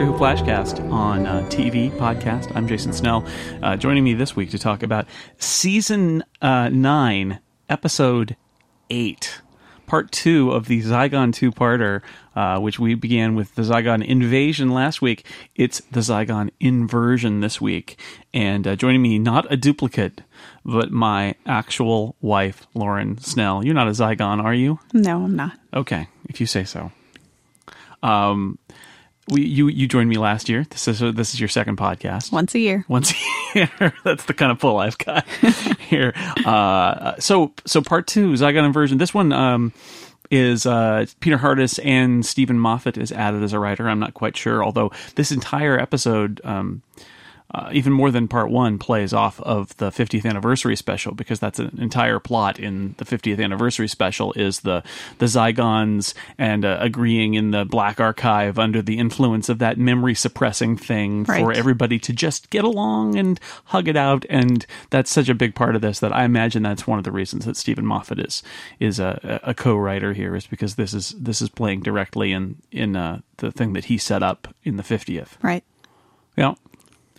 Doctor Who Flashcast on uh, TV podcast. I'm Jason Snell. Uh, joining me this week to talk about season uh, nine, episode eight, part two of the Zygon two parter, uh, which we began with the Zygon invasion last week. It's the Zygon inversion this week. And uh, joining me, not a duplicate, but my actual wife, Lauren Snell. You're not a Zygon, are you? No, I'm not. Okay, if you say so. Um, we you you joined me last year. This is this is your second podcast. Once a year. Once a year. That's the kind of pull I've got here. Uh, so so part two, Zygon inversion. This one um, is uh, Peter Harness and Steven Moffat is added as a writer. I'm not quite sure, although this entire episode. Um, uh, even more than part one plays off of the 50th anniversary special because that's an entire plot in the 50th anniversary special is the the Zygons and uh, agreeing in the Black Archive under the influence of that memory suppressing thing Right. for everybody to just get along and hug it out and that's such a big part of this that I imagine that's one of the reasons that Steven Moffat is is a, a co-writer here is because this is this is playing directly in in uh, the thing that he set up in the 50th. Right. Yeah.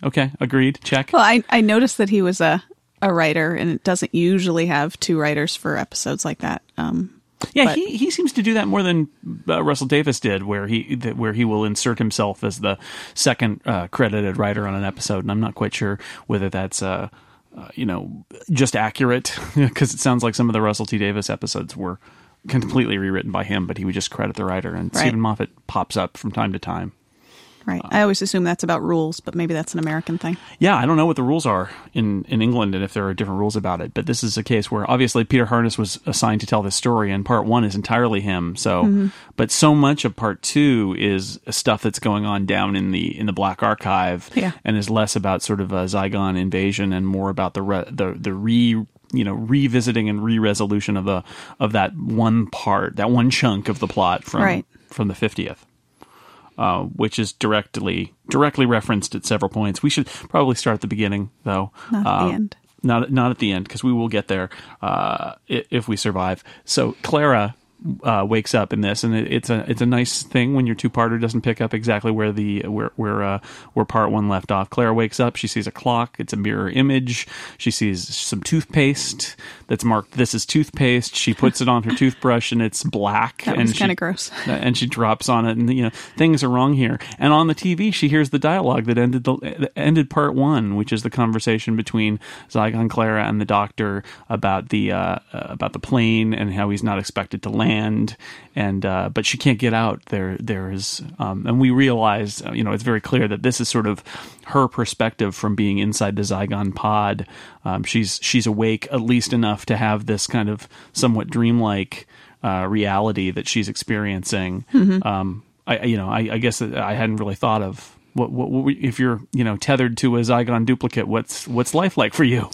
Okay, agreed. Check. Well, I, I noticed that he was a, a writer, and it doesn't usually have two writers for episodes like that. Um, Yeah, But- he, he seems to do that more than uh, Russell Davies did, where he that, where he will insert himself as the second uh, credited writer on an episode, and I'm not quite sure whether that's uh, uh you know just accurate because it sounds like some of the Russell T Davies episodes were completely rewritten by him, but he would just credit the writer, and Right. Steven Moffat pops up from time to time. Right. Uh, I always assume that's about rules, but maybe that's an American thing. Yeah, I don't know what the rules are in, in England and if there are different rules about it, but this is a case where obviously Peter Harness was assigned to tell this story, and part one is entirely him. So, mm-hmm. but so much of part two is stuff that's going on down in the in the Black Archive, Yeah. and is less about sort of a Zygon invasion and more about the re, the the re you know revisiting and re-resolution of the of that one part, that one chunk of the plot from Right. from the fiftieth uh, which is directly directly referenced at several points. We should probably start at the beginning, though. Not at the Uh, end. Not not at the end because we will get there uh, if we survive. So Clara uh, wakes up in this, and it, it's a it's a nice thing when your two parter doesn't pick up exactly where the where where uh, where part one left off. Clara wakes up. She sees a clock. It's a mirror image. She sees some toothpaste that's marked "This is toothpaste." She puts it on her toothbrush, and it's black. That and kind of gross. and she drops on it, and you know things are wrong here. And on the TV, she hears the dialogue that ended the ended part one, which is the conversation between Zygon Clara and the Doctor about the uh, uh, about the plane and how he's not expected to land. And uh, but she can't get out. There there is, um, and we realize, uh, you know, it's very clear that this is sort of her perspective from being inside the Zygon pod. Um, she's she's awake at least enough to have this kind of somewhat dreamlike uh, reality that she's experiencing. Um, I, I- you know, I, I guess I hadn't really thought of what, what, what if you're, you know, tethered to a Zygon duplicate. What's what's life like for you?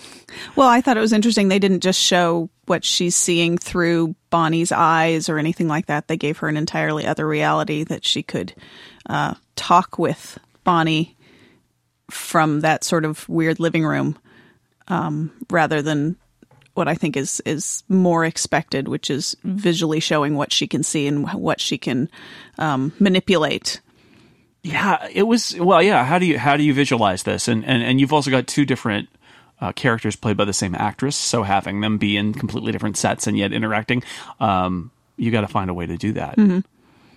Well, I thought it was interesting. They didn't just show what she's seeing through Bonnie's eyes or anything like that. They gave her an entirely other reality that she could uh, talk with Bonnie from that sort of weird living room, um, rather than what I think is is more expected, which is visually showing what she can see and what she can um, manipulate. Yeah, it was. Well, yeah. How do you how do you visualize this? And and and you've also got two different. Uh, characters played by the same actress, so having them be in completely different sets and yet interacting, um, you got to find a way to do that.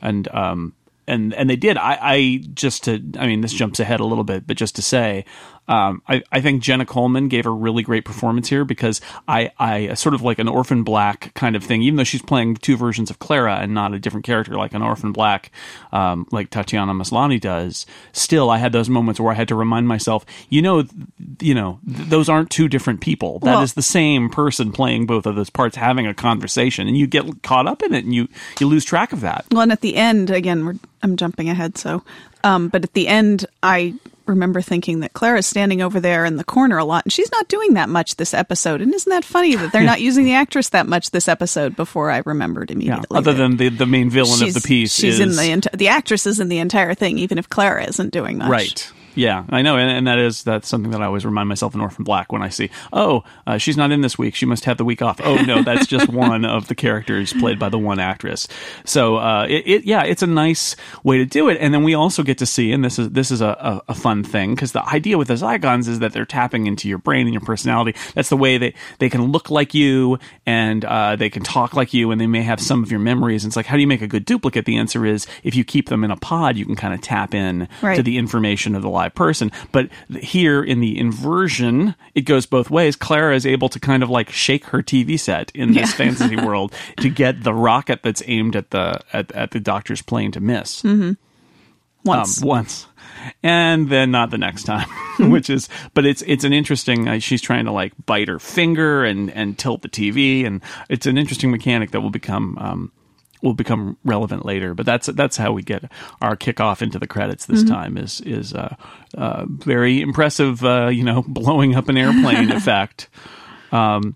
And um, and and they did. I, I just to. I mean, this jumps ahead a little bit, but just to say, um, I, I think Jenna Coleman gave a really great performance here because I, I sort of like an Orphan Black kind of thing, even though she's playing two versions of Clara and not a different character like an Orphan Black, um, like Tatiana Maslany does. Still, I had those moments where I had to remind myself, you know, th- you know, th- those aren't two different people. That is Well- the same person playing both of those parts, having a conversation, and you get caught up in it, and you you lose track of that. Well, and at the end, again, we're, I'm jumping ahead, so, um, but at the end, I remember thinking that Clara's standing over there in the corner a lot, and she's not doing that much this episode. And isn't that funny that they're not using the actress that much this episode? Before I remembered Yeah, immediately. other than the the main villain of the piece she's is in the the actress is in the entire thing, even if Clara isn't doing much. right. Yeah, I know, and, and that is that's something that I always remind myself in Orphan Black when I see, oh, uh, she's not in this week. She must have the week off. Oh no, that's just one of the characters played by the one actress. So uh, it, it, yeah, it's a nice way to do it. And then we also get to see, and this is this is a, a, a fun thing because the idea with the Zygons is that they're tapping into your brain and your personality. That's the way they they can look like you and uh, they can talk like you, and they may have some of your memories. And it's like, how do you make a good duplicate? The answer is if you keep them in a pod, you can kind of tap in Right. to the information of the live person. But here in the inversion, it goes both ways. Clara is able to kind of like shake her TV set in this Yeah. fantasy world to get the rocket that's aimed at the at, at the doctor's plane to miss Once. um, once, and then not the next time, which is. But it's it's an interesting. Uh, she's trying to like bite her finger and and tilt the TV, and it's an interesting mechanic that will become. Um, will become relevant later, but that's that's how we get our kickoff into the credits this time is is uh, uh, very impressive, uh, you know, blowing up an airplane effect. Um,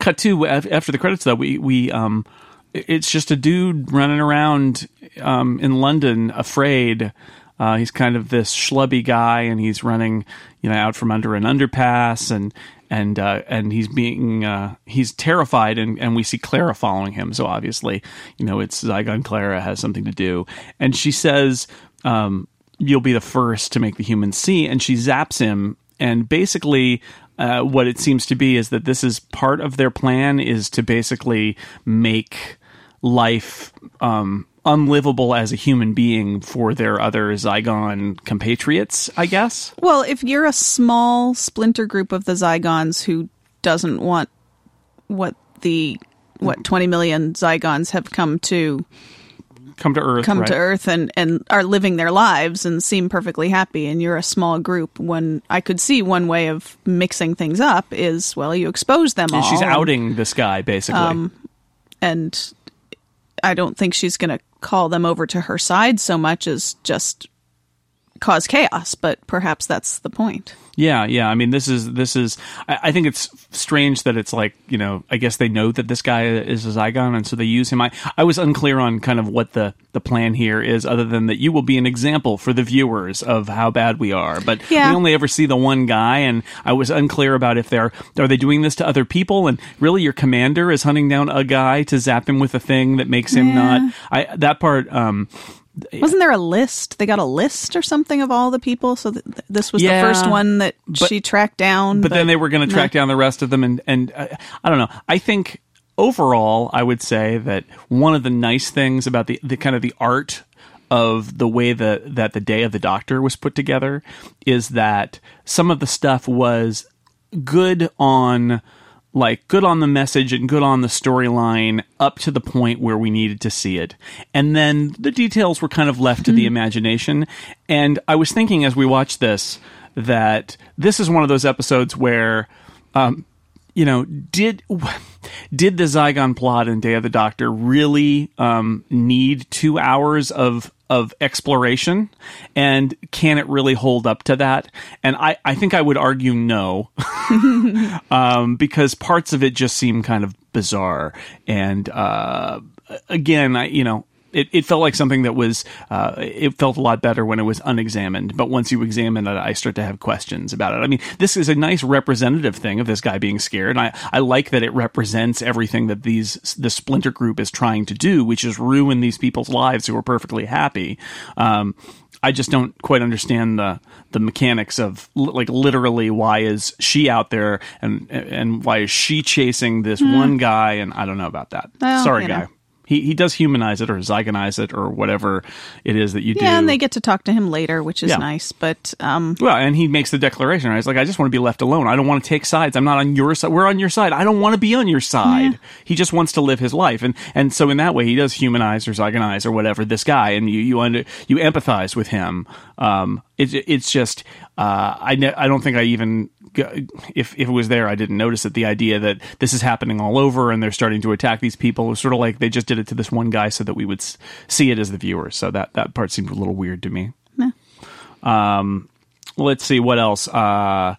cut to after the credits though we we um it's just a dude running around um in London afraid uh he's kind of this schlubby guy and he's running you know out from under an underpass and and uh and he's being uh he's terrified and and we see Clara following him. So obviously you know it's Zygon Clara has something to do. And she says um you'll be the first to make the humans see. And she zaps him. And basically uh, what it seems to be is that this is part of their plan is to basically make life um, unlivable as a human being for their other Zygon compatriots, I guess. Well, if you're a small splinter group of the Zygons who doesn't want what the what 20 million Zygons have come to Come to Earth. come right? to Earth and and are living their lives and seem perfectly happy and you're a small group one I could see one way of mixing things up is well you expose them all she's outing this guy, basically. Um, and I don't think she's going to call them over to her side so much as just cause chaos, but perhaps that's the point. Yeah, yeah. I mean, this is this is. I, I think it's strange that it's like you know. I guess they know that this guy is a Zygon, and so they use him. I I was unclear on kind of what the the plan here is, other than that you will be an example for the viewers of how bad we are. But Yeah. we only ever see the one guy, and I was unclear about if they're are they doing this to other people, and really your commander is hunting down a guy to zap him with a thing that makes him Yeah. not. I that part. um Wasn't there a list? They got a list or something of all the people, so th- th- this was Yeah, the first one that but- she tracked down. but, then they were going to track down the rest of them and and uh, I don't know. I think overall I would say that one of the nice things about the, the kind of the art of the way that that the day of the doctor was put together is that some of the stuff was good on like good on the message and good on the storyline up to the point where we needed to see it. And then the details were kind of left to the imagination. And I was thinking as we watched this that this is one of those episodes where um, you know, did did the Zygon plot in Day of the Doctor really um, need two hours of of exploration, and can it really hold up to that? And I, I think I would argue no, um, because parts of it just seem kind of bizarre. And uh, again, I you know. It, it felt like something that was uh, it felt a lot better when it was unexamined but once you examine it i start to have questions about it i mean this is a nice representative thing of this guy being scared i, I like that it represents everything that these the splinter group is trying to do which is ruin these people's lives who are perfectly happy um, I just don't quite understand the the mechanics of like literally why is she out there and and why is she chasing this one guy and I don't know about that. Well, Sorry, guy. know. He he does humanize it or zygonize it or whatever it is that you do. yeah, and they get to talk to him later, which is Yeah. nice. But um, well, and he makes the declaration. Right? He's like, I just want to be left alone. I don't want to take sides. I'm not on your side. We're on your side. I don't want to be on your side. He just wants to live his life, and and so in that way, he does humanize or zygonize or whatever this guy, and you you under you empathize with him. Um, it, it's just uh, I ne- I don't think I even if if it was there, I didn't notice it. The idea that this is happening all over and they're starting to attack these people is sort of like they just did it to this one guy so that we would s- see it as the viewers. So that that part seemed a little weird to me. Um, let's see what else. Uh,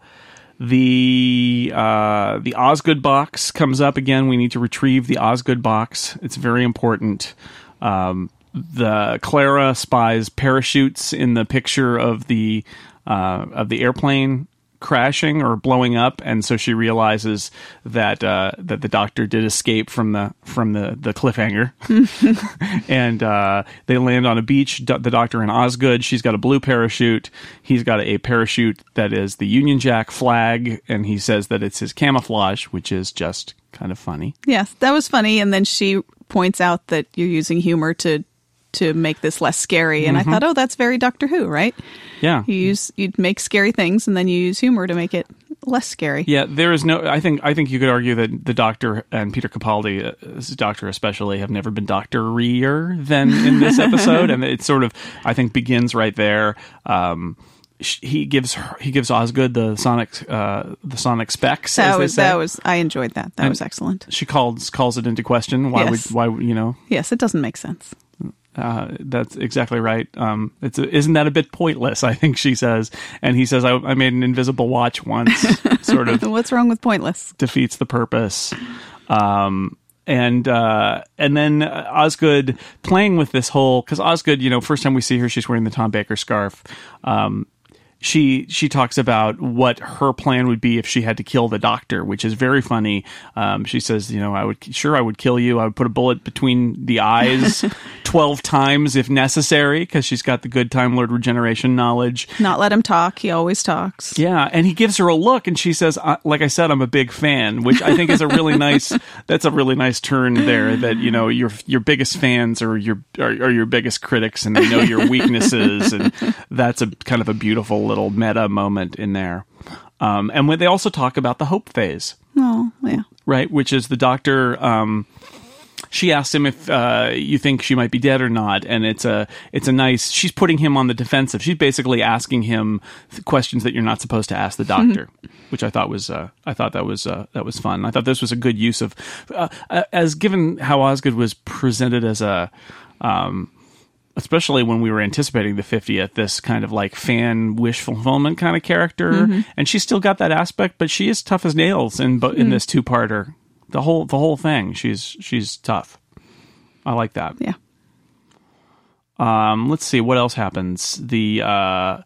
the uh, the Osgood box comes up again. We need to retrieve the Osgood box. It's very important. Um, the Clara spies parachutes in the picture of the uh, of the airplane crashing or blowing up, and so she realizes that uh, that the doctor did escape from the from the the cliffhanger, and uh, they land on a beach. Do- the doctor and Osgood. She's got a blue parachute. He's got a parachute that is the Union Jack flag, and he says that it's his camouflage, which is just kind of funny. Yes, that was funny. And then she points out that you're using humor to to make this less scary. And I thought, oh, that's very Doctor Who, right? Yeah, You use you make scary things, and then you use humor to make it less scary. Yeah, there is no. I think I think you could argue that the Doctor and Peter Capaldi, uh, Doctor especially, have never been Doctorier than in this episode, and it sort of I think begins right there. Um, he gives her, he gives Osgood the sonic uh, the sonic specs. as That they was that was I enjoyed that. That And- was excellent. She calls calls it into question. Why Yes. would why you know Yes, it doesn't make sense. Uh, that's exactly right. Um, it's a, isn't that a bit pointless? I think she says, and he says, I, I made an invisible watch once. sort of What's wrong with pointless? defeats the purpose. Um, and uh, and then Osgood playing with this whole because Osgood, you know, first time we see her, she's wearing the Tom Baker scarf. Um, she she talks about what her plan would be if she had to kill the doctor, which is very funny. Um, she says, you know, I would sure I would kill you. I would put a bullet between the eyes twelve times if necessary, because she's got the good Time Lord regeneration knowledge. Not let him talk. He always talks. Yeah, and he gives her a look, and she says, "Like I said, I'm a big fan," which I think is a really nice. That's a really nice turn there. That you know your your biggest fans are your are, are your biggest critics, and they know your weaknesses, and that's a kind of a beautiful little meta moment in there. Um, and when they also talk about the hope phase, Oh, yeah. right, which is the doctor. Um, she asks him if uh, you think she might be dead or not, and it's a it's a nice. She's putting him on the defensive. She's basically asking him questions that you're not supposed to ask the doctor, which I thought was uh, I thought that was uh, that was fun. I thought this was a good use of uh, uh, as given how Osgood was presented as a. Um, especially when we were anticipating the 50th this kind of like fan wish fulfillment kind of character. And she's still got that aspect but she is tough as nails in but in this two-parter. The whole the whole thing. She's she's tough. I like that. Yeah. um let's see. What else happens? The uh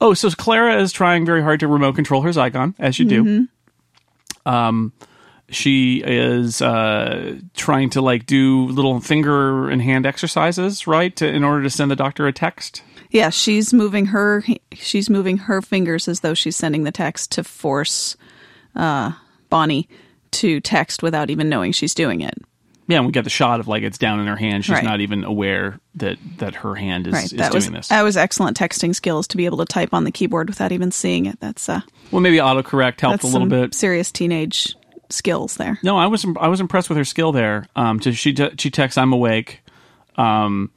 oh so clara is trying very hard to remote control her zygon as you do. Um she is uh, trying to like do little finger and hand exercises, right, to, in order to send the doctor a text. Yeah, she's moving her she's moving her fingers as though she's sending the text to force uh, Bonnie to text without even knowing she's doing it. Yeah, and we get the shot of like it's down in her hand. She's Right. not even aware that that her hand is, Right. is doing was this. that was excellent texting skills to be able to type on the keyboard without even seeing it. That's uh well, maybe autocorrect helped a little bit. serious teenage skills there. No, I was I was impressed with her skill there. Um, to, she she texts, "I'm awake." Um,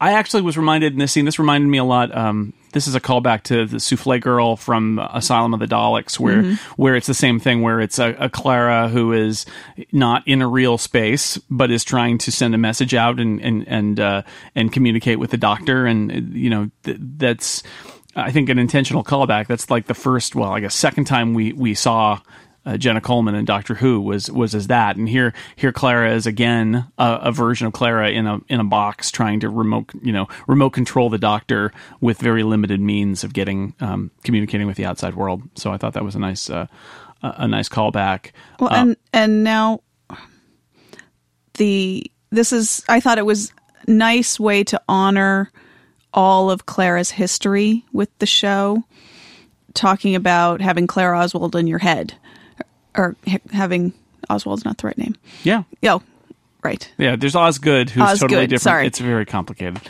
I actually was reminded in this scene. This reminded me a lot. Um, this is a callback to the Souffle Girl from Asylum of the Daleks, where where it's the same thing, where it's a, a Clara who is not in a real space, but is trying to send a message out and and and uh, and communicate with the Doctor, and you know th- that's. I think an intentional callback. That's like the first, well, I guess second time we we saw uh, Jenna Coleman in Doctor Who was was as that, and here here Clara is again a, a version of Clara in a in a box trying to remote you know remote control the Doctor with very limited means of getting um, communicating with the outside world. So I thought that was a nice uh, a, a nice callback. Well, and and now the this is I thought it was nice way to honor all of Clara's history with the show, talking about having Clara Oswald in your head, or having Oswald's not the right name. Yeah, Yo, right. yeah. There's Osgood, who's Osgood, totally different. sorry. It's very complicated.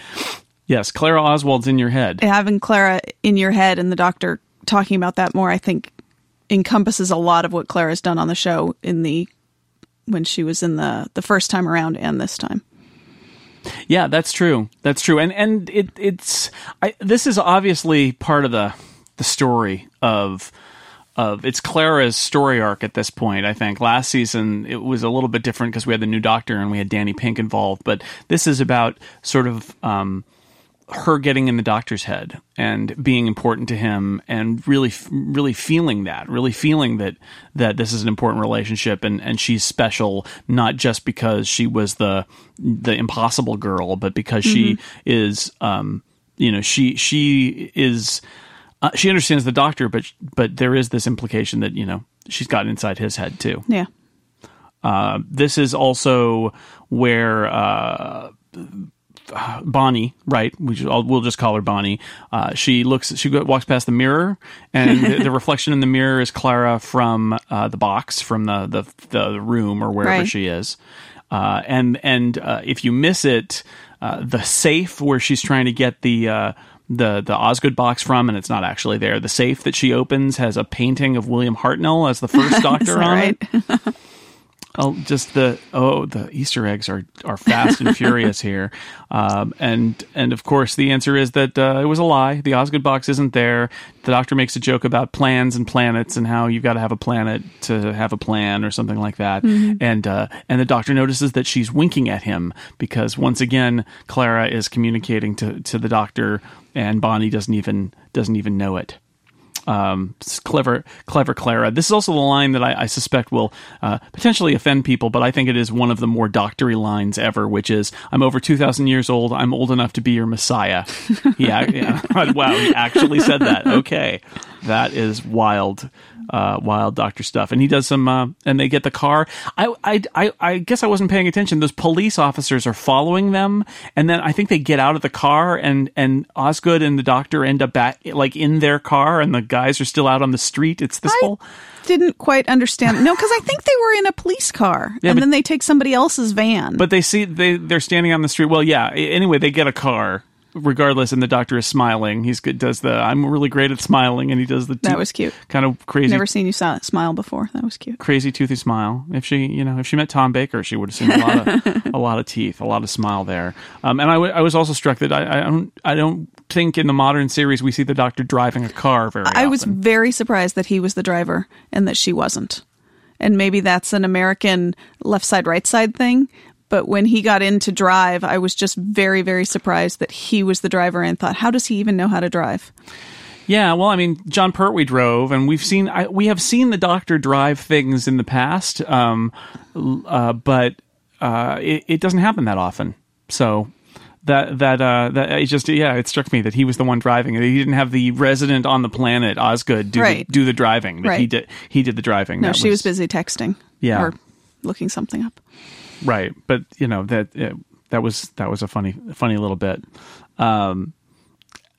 Yes, Clara Oswald's in your head. having Clara in your head and the doctor talking about that more, I think encompasses a lot of what Clara's done on the show in the when she was in the the first time around and this time. Yeah, that's true. That's true. And and it it's I, this is obviously part of the the story of of it's Clara's story arc at this point. I think last season it was a little bit different because we had the new Doctor and we had Danny Pink involved, but this is about sort of um, her getting in the doctor's head and being important to him and really really feeling that really feeling that that this is an important relationship and and she's special not just because she was the the impossible girl but because she is um you know she she is uh, she understands the doctor, but but there is this implication that you know she's gotten inside his head too. Yeah. Uh, this is also where uh, Bonnie, right? We just, we'll just call her Bonnie. Uh, she looks, she walks past the mirror, and the, the, reflection in the mirror is Clara from uh, the box, from the the, the room or wherever Right. she is. Uh, and and uh, if you miss it, uh, the safe where she's trying to get the uh, the the Osgood box from, and it's not actually there. The safe that she opens has a painting of William Hartnell as the first Doctor on right? it. Oh, just the oh the Easter eggs are are fast and furious here, um, and and of course the answer is that uh, it was a lie. The Osgood box isn't there. The Doctor makes a joke about plans and planets and how you've got to have a planet to have a plan or something like that. And uh, and the Doctor notices that she's winking at him because once again Clara is communicating to to the Doctor, and Bonnie doesn't even doesn't even know it um, clever, clever Clara. This is also the line that I, I suspect will uh, potentially offend people, but I think it is one of the more doctory lines ever, which is, "I'm over two thousand years old. I'm old enough to be your messiah." yeah, yeah. wow, he actually said that. Okay, that is wild. Uh, wild doctor stuff, and he does some, uh, and they get the car. I, I, I, I guess I wasn't paying attention. Those police officers are following them, and then I think they get out of the car, and and Osgood and the doctor end up back like in their car, and the guys are still out on the street. It's this whole. Didn't quite understand. No, because I think they were in a police car, Yeah, and but- then they take somebody else's van. But they see they they're standing on the street. Well, yeah. Anyway, they get a car regardless, and the doctor is smiling. He's good. Does the I'm really great at smiling, and he does the That was cute. kind of crazy Never seen you smile before. That was cute. crazy toothy smile. If she, you know, if she met Tom Baker, she would have seen a lot of a lot of teeth, a lot of smile there. Um, and I, w- I was also struck that I, I don't I don't think in the modern series we see the Doctor driving a car very. I was very surprised that he was the driver and that she wasn't. And maybe that's an American left side, right side thing. But when he got in to drive, I was just very, very surprised that he was the driver and thought, how does he even know how to drive? Yeah, well, I mean, Jon Pertwee drove, and we've seen I, we have seen the Doctor drive things in the past, um, uh, but uh, it, it doesn't happen that often. So that that uh, that it just yeah, it struck me that he was the one driving. He didn't have the resident on the planet Osgood do Right. the, do the driving, but he did he did the driving. No, That she was busy texting. Yeah. Or looking something up. Right. But you know that uh, that was that was a funny funny little bit. Um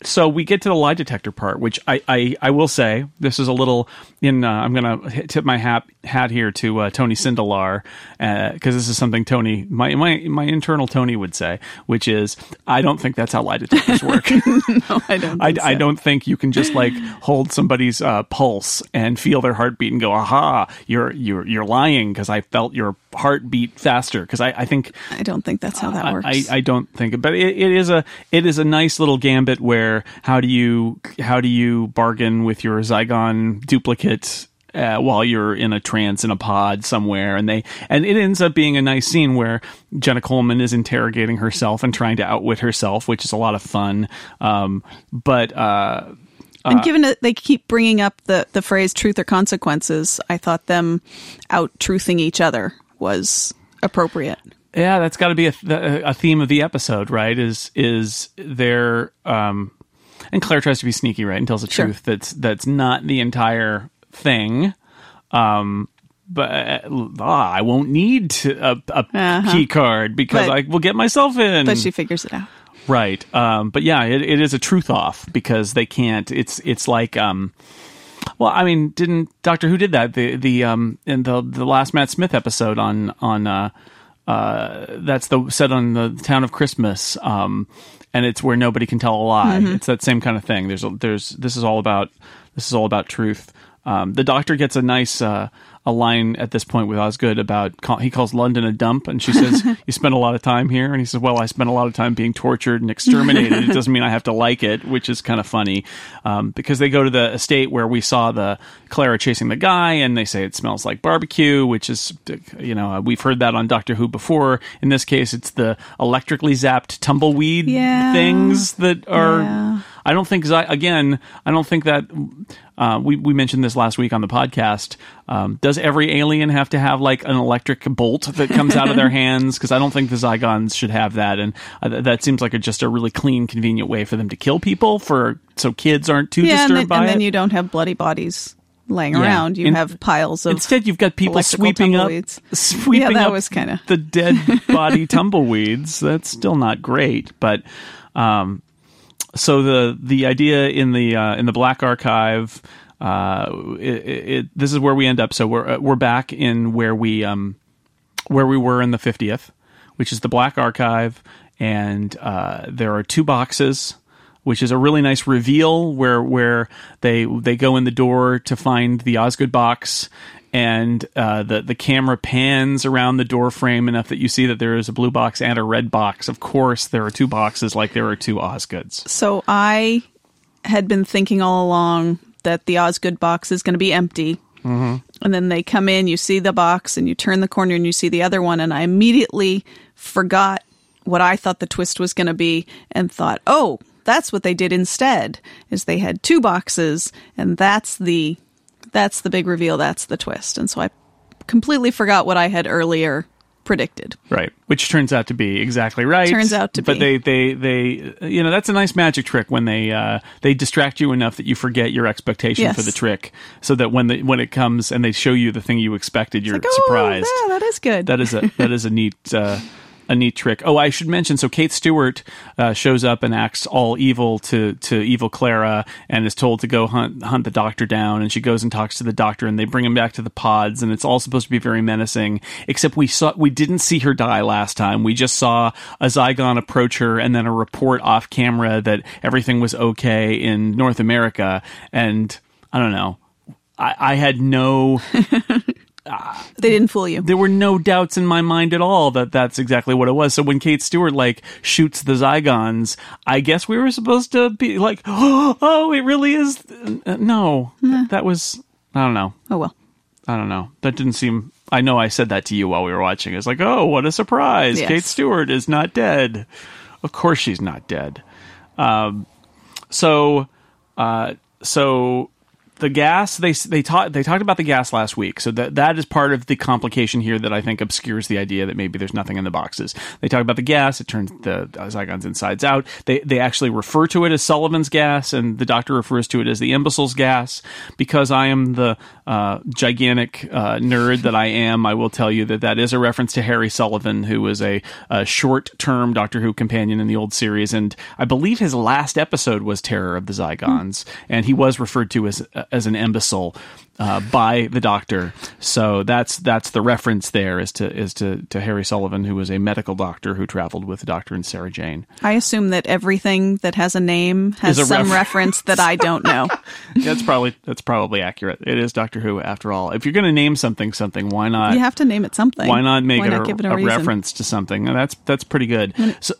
so we get to the lie detector part which i i, I will say this is a little in uh, i'm gonna tip my hat hat here to uh, tony sindelar because this is something tony my, my my internal tony would say which is i don't think that's how lie detectors work. No, I don't. I, think I don't think you can just like hold somebody's uh, pulse and feel their heartbeat and go, "Aha, you're you're you're lying because I felt your heartbeat faster." Because I, I think I don't think that's how that I, works. I, I don't think, but it, it is a it is a nice little gambit where how do you how do you bargain with your Zygon duplicate uh, while you're in a trance in a pod somewhere, and they and it ends up being a nice scene where Jenna Coleman is interrogating herself and trying to outwit herself, which is a lot of fun. Um, but uh, and given that they keep bringing up the, the phrase truth or consequences, I thought them out truthing each other was appropriate. Yeah, that's got to be a, a theme of the episode, right? Is is there? Um, and Claire tries to be sneaky, right, and tells the Sure. truth that's that's not the entire thing. Um, but uh, ah, I won't need to- a, a Uh-huh. key card because But- I will get myself in. But she figures it out. Right. Um, but yeah, it, it is a truth off because they can't. It's it's like um, well, I mean, didn't Doctor Who did that the the um in the the last Matt Smith episode on on uh uh that's the set on the town of Christmas um and it's where nobody can tell a lie. It's that same kind of thing. There's a, there's this is all about this is all about truth. Um, the doctor gets a nice uh, a line at this point with Osgood about call, he calls London a dump, and she says, "You spent a lot of time here," and he says, "Well, I spent a lot of time being tortured and exterminated. it doesn't mean I have to like it," which is kind of funny um, because they go to the estate where we saw the Clara chasing the guy, and they say it smells like barbecue, which is you know we've heard that on Doctor Who before. In this case, it's the electrically zapped tumbleweed Yeah. things that are. Yeah. I don't think again. I don't think that uh, we we mentioned this last week on the podcast. Um, does every alien have to have like an electric bolt that comes out of their hands? Because I don't think the Zygons should have that, and uh, that seems like a, just a really clean, convenient way for them to kill people, for so kids aren't too Yeah, and, disturbed then, by and it. then you don't have bloody bodies laying Yeah. around. You have piles of Instead, you've got people sweeping up, sweeping Yeah, that up was kinda- the dead body tumbleweeds. That's still not great, but um, so the the idea in the uh, in the Black Archive, uh, it, it, this is where we end up. So we're uh, we're back in where we um, where we were in the fiftieth, which is the Black Archive, and uh, there are two boxes which is a really nice reveal where where they they go in the door to find the Osgood box and uh, the the camera pans around the door frame enough that you see that there is a blue box and a red box. Of course, there are two boxes like there are two Osgoods. So I had been thinking all along that the Osgood box is going to be empty. Mm-hmm. And then they come in, you see the box, and you turn the corner and you see the other one. And I immediately forgot what I thought the twist was going to be and thought, oh, that's what they did instead is they had two boxes and that's the that's the big reveal that's the twist and so i completely forgot what i had earlier predicted Right, which turns out to be exactly right. Turns out to but be. they, they, they, you know, that's a nice magic trick when they, uh, they distract you enough that you forget your expectation Yes. for the trick, so that when the when it comes and they show you the thing you expected, you're Like, oh, surprised. yeah, that is good that is a that is a neat uh, a neat trick. Oh, I should mention. So Kate Stewart uh, shows up and acts all evil to to evil Clara, and is told to go hunt hunt the doctor down. And she goes and talks to the doctor, and they bring him back to the pods, and it's all supposed to be very menacing. Except we saw we didn't see her die last time. We just saw a Zygon approach her, and then a report off camera that everything was okay in North America. And I don't know. I, I had no they didn't fool you there were no doubts in my mind at all that that's exactly what it was. So when Kate Stewart like shoots the Zygons, I guess we were supposed to be like, oh, it really is. Uh, No, that was I don't know. oh well I don't know. That didn't seem. I know I said that to you while we were watching. It's like, oh, what a surprise! Yes. Kate Stewart is not dead. Of course, she's not dead. Um, so, uh, so the gas they they talked they talked about the gas last week. So that that is part of the complication here that I think obscures the idea that maybe there's nothing in the boxes. They talk about the gas. It turns the Zygons insides out. They they actually refer to it as Sullivan's gas, and the doctor refers to it as the imbecile's gas. Because I am the uh, gigantic uh, nerd that I am, I will tell you that that is a reference to Harry Sullivan, who was a, a short-term Doctor Who companion in the old series, and I believe his last episode was Terror of the Zygons, and he was referred to as as an imbecile uh, by the Doctor. So that's that's the reference there is to is to to Harry Sullivan, who was a medical doctor who traveled with the Doctor and Sarah Jane. i assume that everything that has a name has a some refer- reference that i don't know that's probably that's probably accurate. It is Doctor Who after all. If you're going to name something something, why not? you have to name it something why not make Why it, not a, it a, a reference to something? That's that's pretty good. So,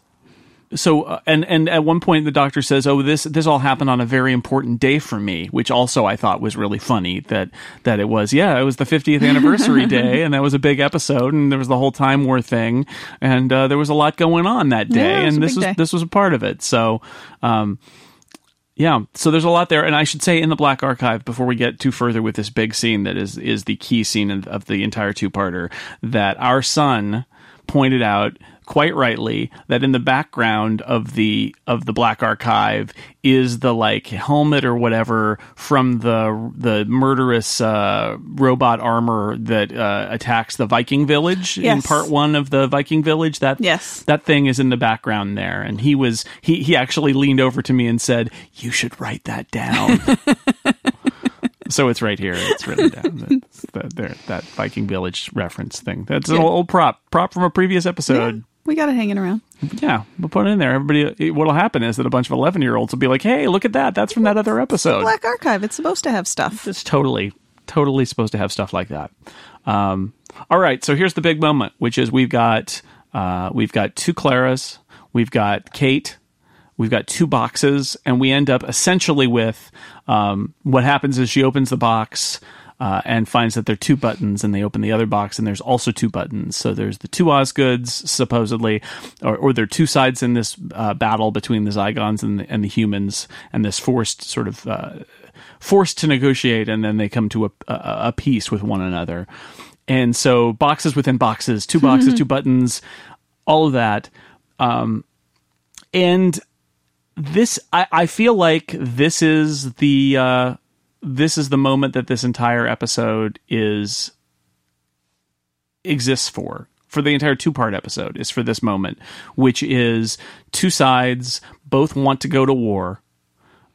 so uh, and and at one point the doctor says, "Oh, this this all happened on a very important day for me," which also I thought was really funny. That that it was, yeah, it was the 50th anniversary day, and that was a big episode, and there was the whole Time War thing, and uh, there was a lot going on that day, Yeah, was and this was day. this was a part of it. So. Um, yeah, so there's a lot there, and I should say in the Black Archive before we get too further with this big scene that is is the key scene of, of the entire two parter that our son pointed out quite rightly that in the background of the of the Black Archive is the like helmet or whatever from the the murderous uh, robot armor that uh, attacks the Viking village in part one of the Viking village. That Yes. that thing is in the background there. And he was he he actually leaned over to me and said you should write that down. So it's right here. It's written down. That's that there that viking village reference thing. That's an Good. old prop prop from a previous episode we got it hanging around. Yeah, we'll put it in there. Everybody what'll happen is that a bunch of 11 year olds will be like hey look at that. That's from that other episode. black archive. It's supposed to have stuff. It's totally totally supposed to have stuff like that. Um, all right so here's the big moment which is we've got uh, we've got two claras we've got kate we've got two boxes and we end up essentially with um, what happens is she opens the box uh, and finds that there are two buttons, and they open the other box, and there's also two buttons. So there's the two Osgoods, supposedly, or, or there are two sides in this uh, battle between the Zygons and the, and the humans, and this forced sort of uh, forced to negotiate, and then they come to a, a, a peace with one another. And so boxes within boxes, two boxes, two buttons, all of that. Um, and this, I, I feel like this is the uh, this is the moment that this entire episode is exists for for the entire two part episode is for this moment, which is two sides both want to go to war,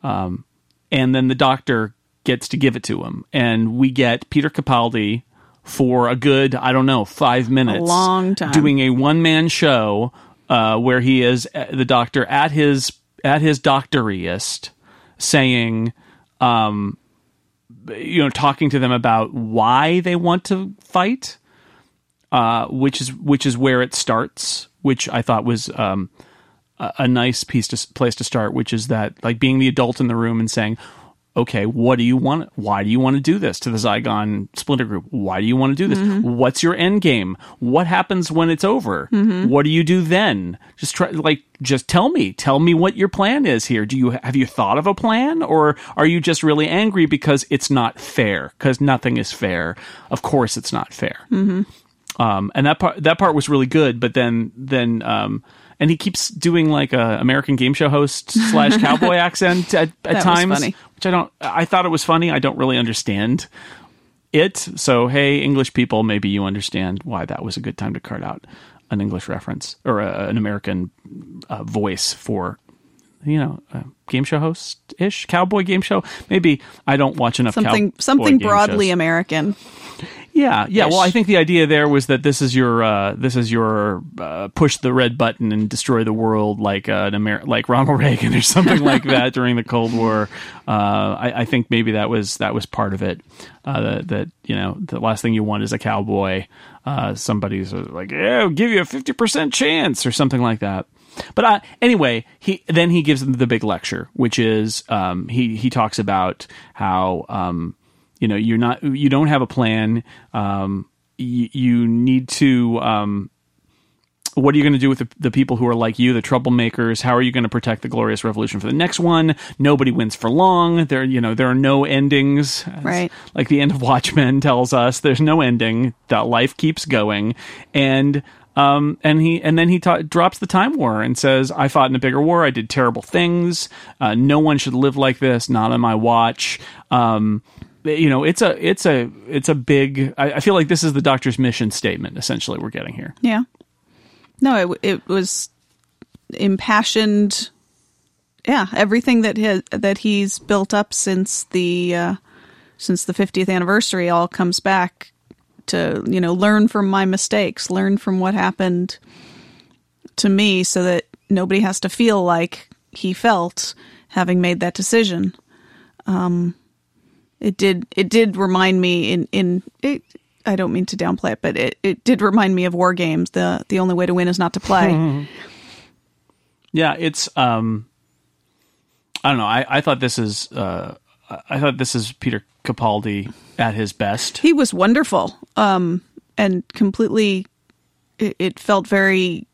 um, and then the doctor gets to give it to him, and we get Peter Capaldi for a good I don't know five minutes, a long time. doing a one man show uh, where he is uh, the doctor at his at his doctoriest, saying. Um, you know, talking to them about why they want to fight, uh, which is which is where it starts, which I thought was um, a, a nice piece to place to start, which is that like being the adult in the room and saying, okay, what do you want? Why do you want to do this to the Zygon Splinter Group? Why do you want to do this? What's your end game? What happens when it's over? What do you do then? Just try, like, just tell me. Tell me what your plan is here. Do you have you thought of a plan, or are you just really angry because it's not fair? Because nothing is fair. Of course, it's not fair. Um, and that part that part was really good. But then then um, and he keeps doing like a American game show host slash cowboy accent at, at times, funny. which I don't. I thought it was funny. I don't really understand it. So hey, English people, maybe you understand why that was a good time to cart out an English reference or a, an American uh, voice for you know a game show host ish cowboy game show. Maybe I don't watch enough something something broadly shows. American. Yeah, yeah. Well. I think the idea there was that this is your uh, this is your uh, push the red button and destroy the world like uh, an Amer- like Ronald Reagan or something like that during the Cold War. Uh, I, I think maybe that was that was part of it. Uh, that, that you know the last thing you want is a cowboy. Uh, somebody's like, yeah, I'll give you a fifty percent chance or something like that. But uh, anyway, he then he gives them the big lecture, which is um, he he talks about how um, you know you're not you don't have a plan. Um, you, you need to. Um, what are you going to do with the, the people who are like you, the troublemakers? How are you going to protect the glorious revolution for the next one? Nobody wins for long. There, you know, there are no endings. Right. Like the end of Watchmen tells us, there's no ending. That life keeps going, and um, and he and then he ta- drops the time war and says, "I fought in a bigger war. I did terrible things. Uh, no one should live like this. Not on my watch." Um, you know, it's a it's a it's a big. I, I feel like this is the Doctor's mission statement. Essentially, we're getting here. Yeah. No, it it was impassioned. Yeah, everything that his, that he's built up since the uh, since the 50th anniversary all comes back to you know learn from my mistakes, learn from what happened to me, so that nobody has to feel like he felt having made that decision. Um, it did it did remind me in in it. I don't mean to downplay it, but it, it did remind me of war games. The the only way to win is not to play. Yeah, it's um I don't know. I, I thought this is uh I thought this is Peter Capaldi at his best. he was wonderful um, and completely it, it felt very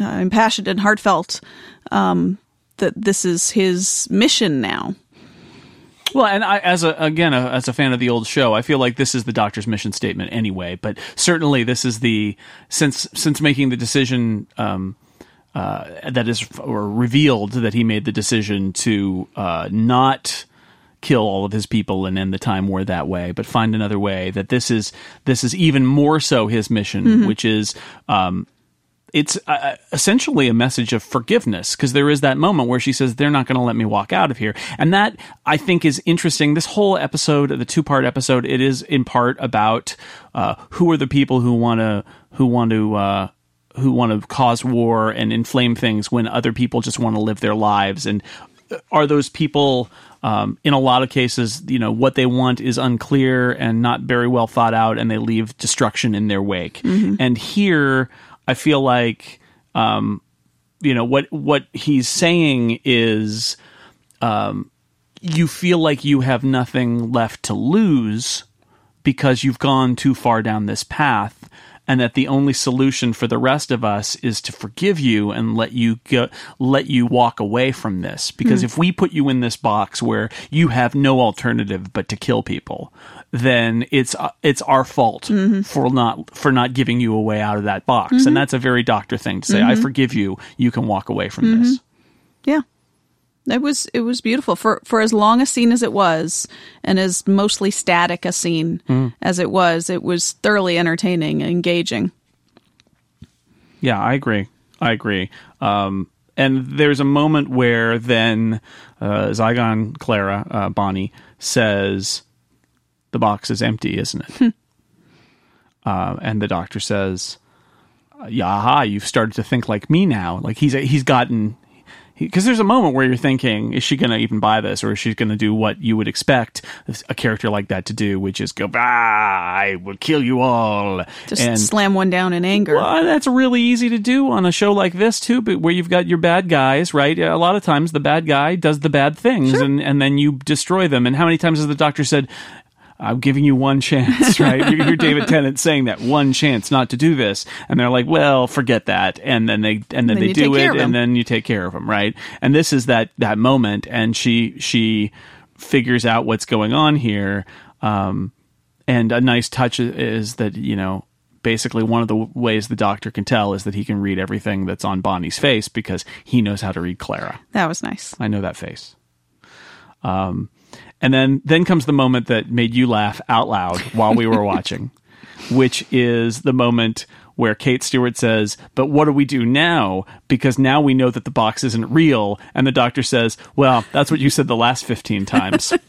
uh, impassioned and heartfelt um, that this is his mission now Well, and I, as a again a, as a fan of the old show, I feel like this is the Doctor's mission statement anyway. But certainly, this is the since since making the decision um, uh, that is or revealed that he made the decision to uh, not kill all of his people and end the time war that way, but find another way. That this is this is even more so his mission, which is. Um, it's uh, essentially a message of forgiveness because there is that moment where she says they're not going to let me walk out of here. And that i think is interesting. This whole episode the two part episode it is in part about uh, who are the people who want to who want to uh, who want to cause war and inflame things when other people just want to live their lives. And are those people um, in a lot of cases you know what they want is unclear and not very well thought out and they leave destruction in their wake. And here i feel like um, you know what what he's saying is um, you feel like you have nothing left to lose because you've gone too far down this path and that the only solution for the rest of us is to forgive you and let you go let you walk away from this. Because hmm. if we put you in this box where you have no alternative but to kill people then it's uh, it's our fault mm-hmm. for not for not giving you a way out of that box. And mm-hmm. that's a very doctor thing to say. I mm-hmm. forgive you. You can walk away from this. Yeah. It was it was beautiful for for as long a scene as it was and as mostly static a scene as it was it was thoroughly entertaining and engaging. Yeah, I agree. I agree. Um, and there's a moment where then uh, Zygon Clara uh, Bonnie says, "The box is empty, isn't it?" uh, and the doctor says, "Yaha, you've started to think like me now. Like he's he's gotten." Because there's a moment where you're thinking, is she going to even buy this, or is she going to do what you would expect a character like that to do, which is go, ah, I will kill you all, Just slam one down in anger. well, that's really easy to do on a show like this too, but where you've got your bad guys, right? A lot of times the bad guy does the bad things, and and then you destroy them. And how many times has the doctor said? I'm giving you one chance, right? you hear David Tennant saying that one chance not to do this, and they're like, "Well, forget that," and then they and then, then they do it, and then you take care of them, right? And this is that that moment, and she she figures out what's going on here, um, and a nice touch is that you know basically one of the ways the doctor can tell is that he can read everything that's on Bonnie's face because he knows how to read Clara. That was nice. I know that face. Um, and then then comes the moment that made you laugh out loud while we were watching, which is the moment where Kate Stewart says, "But what do we do now? Because now we know that the box isn't real." And the doctor says, "Well, that's what you said the last fifteen times."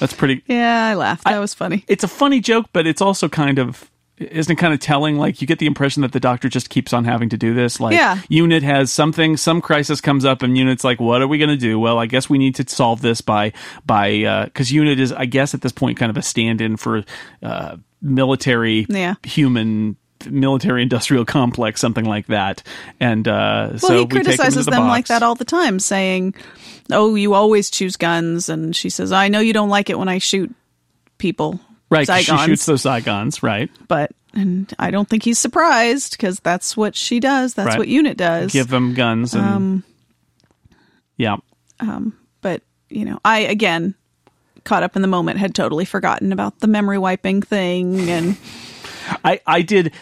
that's pretty Yeah, I laughed. That was funny. it's a funny joke, but it's also kind of isn't it kind of telling? Like you get the impression that the doctor just keeps on having to do this. Like Yeah. Unit has something, some crisis comes up, and Unit's like, "What are we going to do?" Well, I guess we need to solve this by by because Unit is, I guess, at this point, kind of a stand-in for uh, military Yeah. human military industrial complex something like that and uh Well, so he we take criticizes the them like that all the time, saying, "Oh, you always choose guns," and she says, "I know you don't like it when I shoot people." Right 'cause she shoots those Zygons right but and I don't think he's surprised because that's what she does. That's Right. what Unit does. give them guns and Um, yeah but you know, I again caught up in the moment, had totally forgotten about the memory wiping thing, and I, I did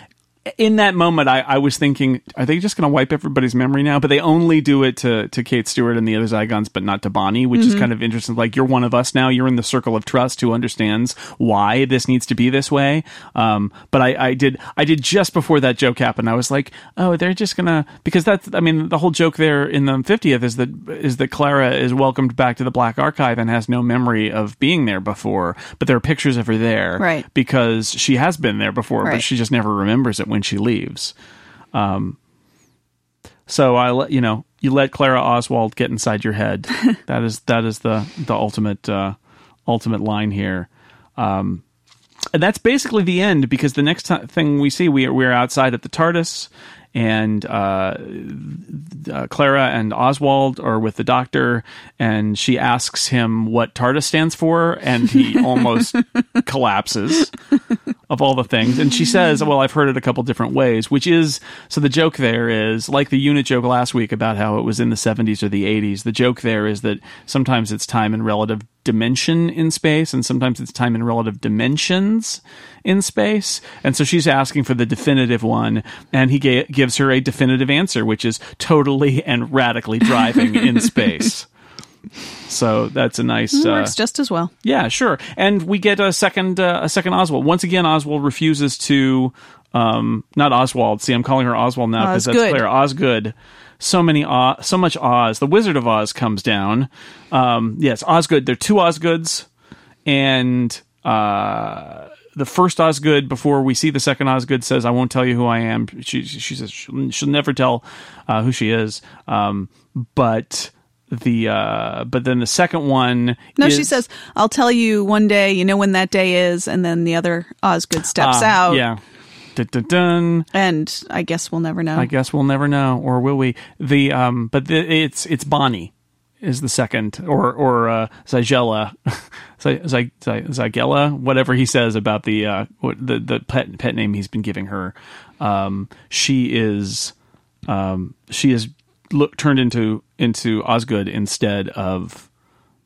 in that moment I, I was thinking are they just going to wipe everybody's memory now? But they only do it to, to kate stewart and the other zygons but not to bonnie which is kind of interesting. Like you're one of us now. You're in the circle of trust who understands why this needs to be this way. Um, but I, I did i did just before that joke happened i was like oh they're just gonna because that's i mean the whole joke there in the 50th is that is that clara is welcomed back to the black archive and has no memory of being there before but there are pictures of her there Right. because she has been there before, but she just never remembers it when she leaves. Um, so I let you know you let Clara Oswald get inside your head. that is that is the the ultimate uh, ultimate line here. Um, and that's basically the end because the next ti thing we see we are we're outside at the TARDIS and uh, uh, Clara and Oswald are with the doctor, and she asks him what TARDIS stands for, and he almost collapses of all the things. And she says, Well, I've heard it a couple different ways, which is so the joke there is like the unit joke last week about how it was in the 70s or the 80s. The joke there is that sometimes it's time in relative dimension in space, and sometimes it's time in relative dimensions in space. And so she's asking for the definitive one, and he ga- gives her a definitive answer, which is totally and radically driving in space. So that's a nice. Uh, works just as well. yeah, sure. And we get a second uh, a second Oswald. Once again, Oswald refuses to um not Oswald. See, I'm calling her Oswald now because that's Osgood. clear. Osgood. So many Oz, so much Oz. The Wizard of Oz comes down. Um yes, Osgood. There are two Osgoods and uh the first Osgood before we see the second Osgood says, "I won't tell you who I am." She she says she'll, she'll never tell uh, who she is. Um, but the uh, but then the second one, No, is, she says, "I'll tell you one day. You know when that day is." And then the other Osgood steps Ah, out. Yeah. Dun, dun, dun. and I guess we'll never know. I guess we'll never know, or will we? The um, but the, it's it's Bonnie. is the second, or or uh, Zygella, Zy, Zy, Zy, Zygella, whatever he says about the uh, the the pet pet name he's been giving her. Um, she is um, she is look, turned into into Osgood instead of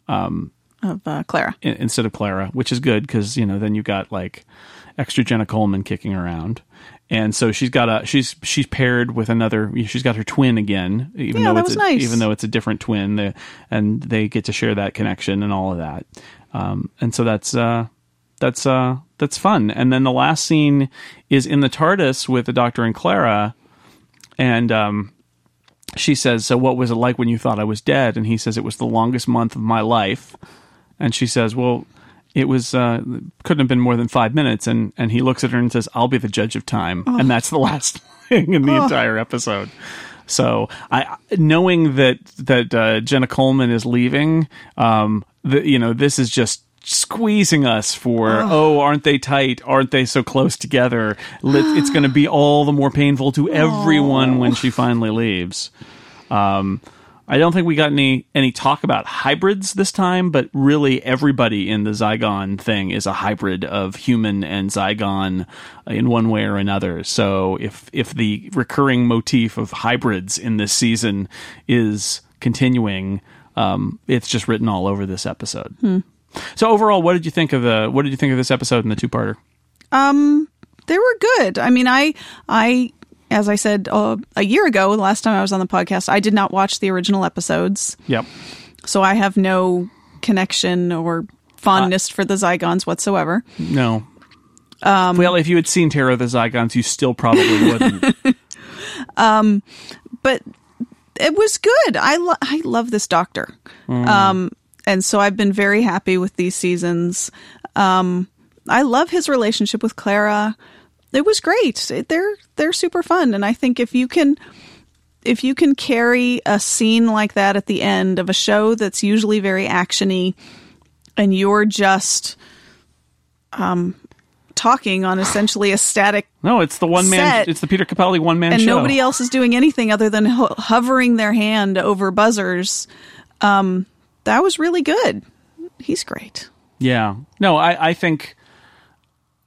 um of uh, Clara. in, instead of Clara, which is good because you know then you got like extra Jenna Coleman kicking around, and so she's got a she's she's paired with another. She's got her twin again, even Yeah, though that it's was a, nice. even though it's a different twin, they, and they get to share that connection and all of that, um, and so that's uh, that's uh, that's fun. And then the last scene is in the TARDIS with the Doctor and Clara, and um, she says, "So what was it like when you thought I was dead?" And he says, "It was the longest month of my life." And she says, "Well, it was uh, couldn't have been more than five minutes." And and he looks at her and says, "I'll be the judge of time." And that's the last thing in the entire episode. So I knowing that that uh, Jenna Coleman is leaving, um, the, you know, this is just squeezing us for oh aren't they tight aren't they so close together it's going to be all the more painful to everyone when she finally leaves um, I don't think we got any any talk about hybrids this time, but really everybody in the Zygon thing is a hybrid of human and Zygon in one way or another. So if if the recurring motif of hybrids in this season is continuing, um, it's just written all over this episode. So overall, what did you think of the what did you think of this episode and the two parter? Um, They were good. I mean, I, I, as I said uh, a year ago, the last time I was on the podcast, I did not watch the original episodes, Yep. so I have no connection or fondness for the Zygons whatsoever. No. well, if you had seen Terror of the Zygons, you still probably wouldn't. um, but it was good. I lo- I love this doctor, um, and so I've been very happy with these seasons. Um, I love his relationship with Clara. It was great. It- They're they're super fun, and I think if you can if you can carry a scene like that at the end of a show that's usually very actiony, and you're just um, talking on essentially a static No, it's the one man. It's the Peter Capaldi one man show. and show. nobody else is doing anything other than ho- hovering their hand over buzzers. Um, that was really good. He's great. Yeah. No, I, I think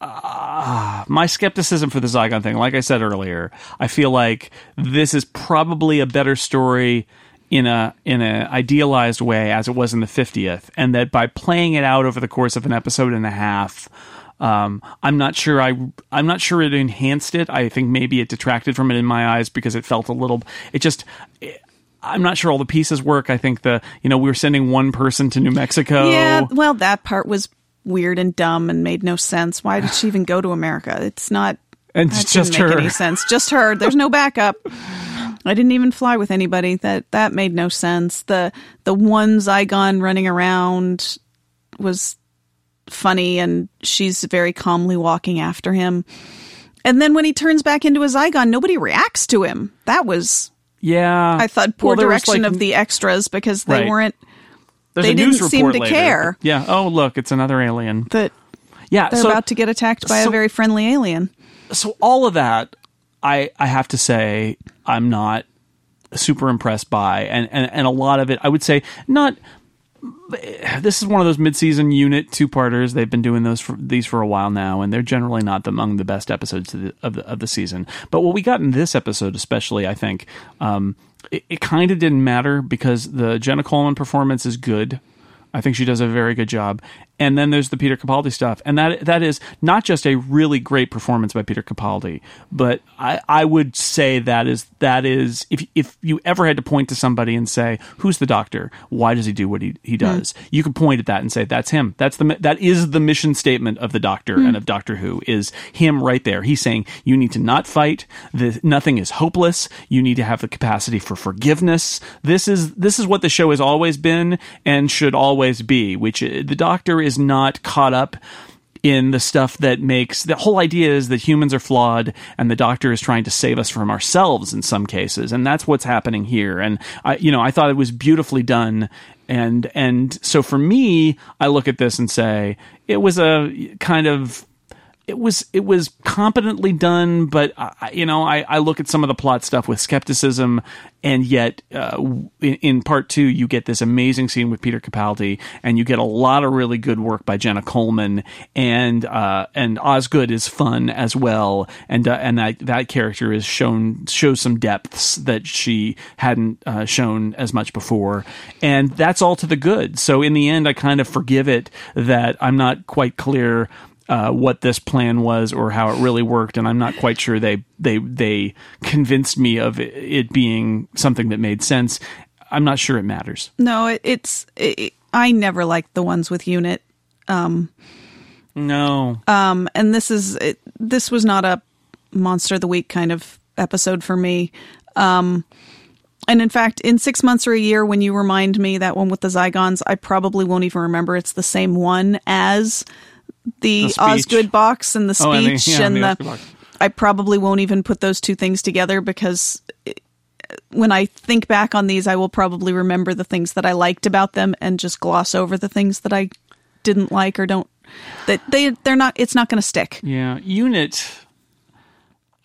uh, my skepticism for the Zygon thing, like I said earlier, I feel like this is probably a better story in a in an idealized way as it was in the 50th and that by playing it out over the course of an episode and a half um, I'm not sure I I'm not sure it enhanced it. I think maybe it detracted from it in my eyes because it felt a little it just I'm not sure all the pieces work. I think the you know we were sending one person to New Mexico. Yeah, well, that part was weird and dumb and made no sense. Why did she even go to America? It's not. and it's just her. any sense. Just her. There's no backup. I didn't even fly with anybody. That that made no sense. The the one Zygon running around was funny, and she's very calmly walking after him. And then when he turns back into a Zygon, nobody reacts to him. That was, Yeah, I thought, poor Well, direction like, of the extras because they Right. weren't there's they a didn't news seem report to later. care. Yeah. Oh, look, it's another alien. that Yeah. they're so, about to get attacked by so- a very friendly alien. so all of that, I I have to say, I'm not super impressed by, and and and a lot of it, I would say, not. This is one of those mid-season unit two-parters. They've been doing those for these for a while now, and they're generally not among the best episodes of the of the, of the season. But what we got in this episode, especially, I think, um, it, it kind of didn't matter because the Jenna Coleman performance is good. I think she does a very good job. And then there's the Peter Capaldi stuff, and that that is not just a really great performance by Peter Capaldi, but I, I would say that is that is if if you ever had to point to somebody and say who's the Doctor, why does he do what he, he does, you could point at that and say that's him. That's the that is the mission statement of the Doctor and of Doctor Who is him right there. He's saying you need to not fight. The, nothing is hopeless. You need to have the capacity for forgiveness. This is this is what the show has always been and should always be. Which uh, the Doctor is not caught up in the stuff that makes the whole idea is that humans are flawed and the doctor is trying to save us from ourselves in some cases. And that's what's happening here. And i you know i thought it was beautifully done. And and so for me i look at this and say it was a kind of it was it was competently done, but I, you know I, I look at some of the plot stuff with skepticism, and yet uh, in, in, part two you get this amazing scene with Peter Capaldi, and you get a lot of really good work by Jenna Coleman, and uh, and Osgood is fun as well, and uh, and that that character is shown shows some depths that she hadn't uh, shown as much before, and that's all to the good. So in the end, I kind of forgive it that I'm not quite clear uh, what this plan was or how it really worked, and I'm not quite sure they they they convinced me of it being something that made sense. I'm not sure it matters. No, it, it's it, I never liked the ones with unit. Um, no. Um, and this is it, this was not a monster of the week kind of episode for me. Um, and in fact, in six months or a year, when you remind me that one with the Zygons, I probably won't even remember it's the same one as the, the Osgood box and the speech oh, and, the, yeah, and the, the I probably won't even put those two things together because when I think back on these, I will probably remember the things that I liked about them and just gloss over the things that I didn't like or don't. That they they're not. It's not going to stick. Yeah, unit.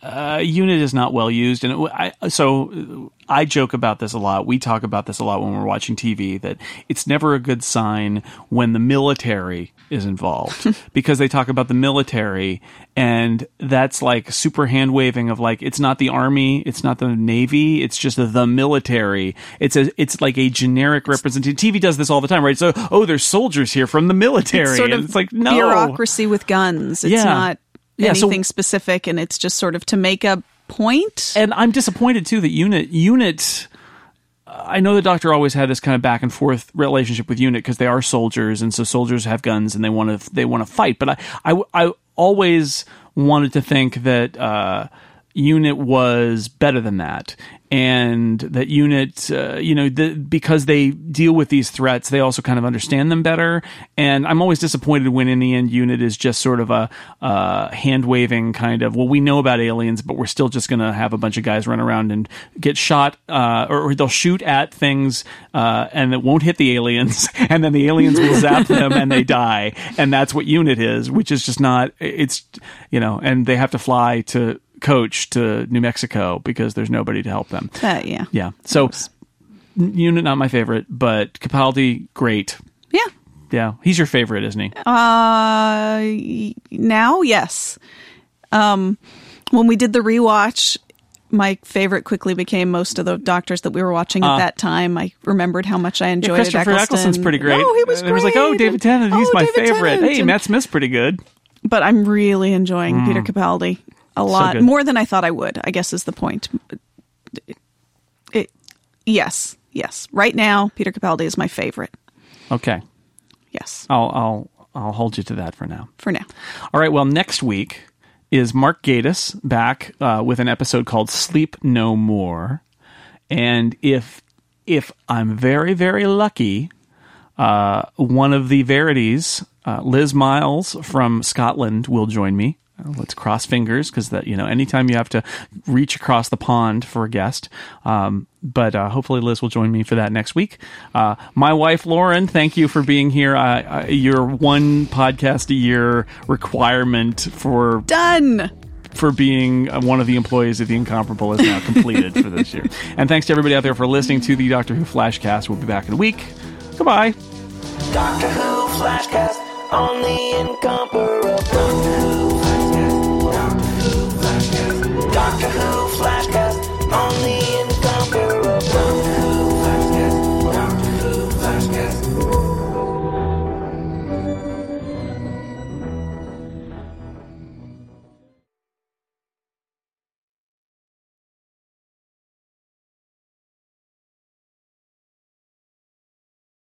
Uh, unit is not well used, and it, I, so I joke about this a lot. We talk about this a lot when we're watching TV. That it's never a good sign when the military is involved because they talk about the military and that's like super hand waving of like it's not the army it's not the navy it's just the military it's a it's like a generic representation tv does this all the time right so oh there's soldiers here from the military it's sort of it's like no bureaucracy with guns it's yeah. not yeah, anything so, specific and it's just sort of to make a point and i'm disappointed too that unit unit I know the Doctor always had this kind of back and forth relationship with Unit because they are soldiers, and so soldiers have guns and they want to they want to fight. But I, I, I always wanted to think that uh, Unit was better than that, and that unit, uh, you know, the, because they deal with these threats, they also kind of understand them better. And I'm always disappointed when, in the end, unit is just sort of a uh, hand waving kind of. Well, we know about aliens, but we're still just going to have a bunch of guys run around and get shot, uh, or, or, they'll shoot at things, uh, and it won't hit the aliens, and then the aliens will zap them and they die. And that's what unit is, which is just not. It's you know, and they have to fly to coach to New Mexico because there's nobody to help them. Uh, yeah. Yeah. So unit not my favorite, but Capaldi great. Yeah. Yeah. He's your favorite, isn't he? Uh now, yes. Um when we did the rewatch, my favorite quickly became most of the doctors that we were watching at uh, that time. I remembered how much I enjoyed yeah, Christopher Eccleston. Eccleston's pretty great. Oh, he was great. It was like, oh, David Tennant, he's oh, my David favorite. Tennant. Hey, Matt Smith's pretty good. But I'm really enjoying mm. Peter Capaldi a lot so more than I thought I would. I guess is the point. It, it, yes, yes. Right now, Peter Capaldi is my favorite. Okay. Yes. I'll I'll I'll hold you to that for now. For now. All right. Well, next week is Mark Gatiss back uh, with an episode called "Sleep No More," and if if I'm very very lucky, uh, one of the Verities, uh, Liz Myles from Scotland, will join me let's cross fingers because that you know anytime you have to reach across the pond for a guest um, but uh, hopefully liz will join me for that next week. Uh, my wife lauren thank you for being here. Uh, your one podcast a year requirement for done! for being uh, one of the employees of the incomparable is now completed for this year. And thanks to everybody out there for listening to the doctor who flashcast. We'll be back in a week. Goodbye. Doctor who flashcast on the incomparable rock and roll flash, cause only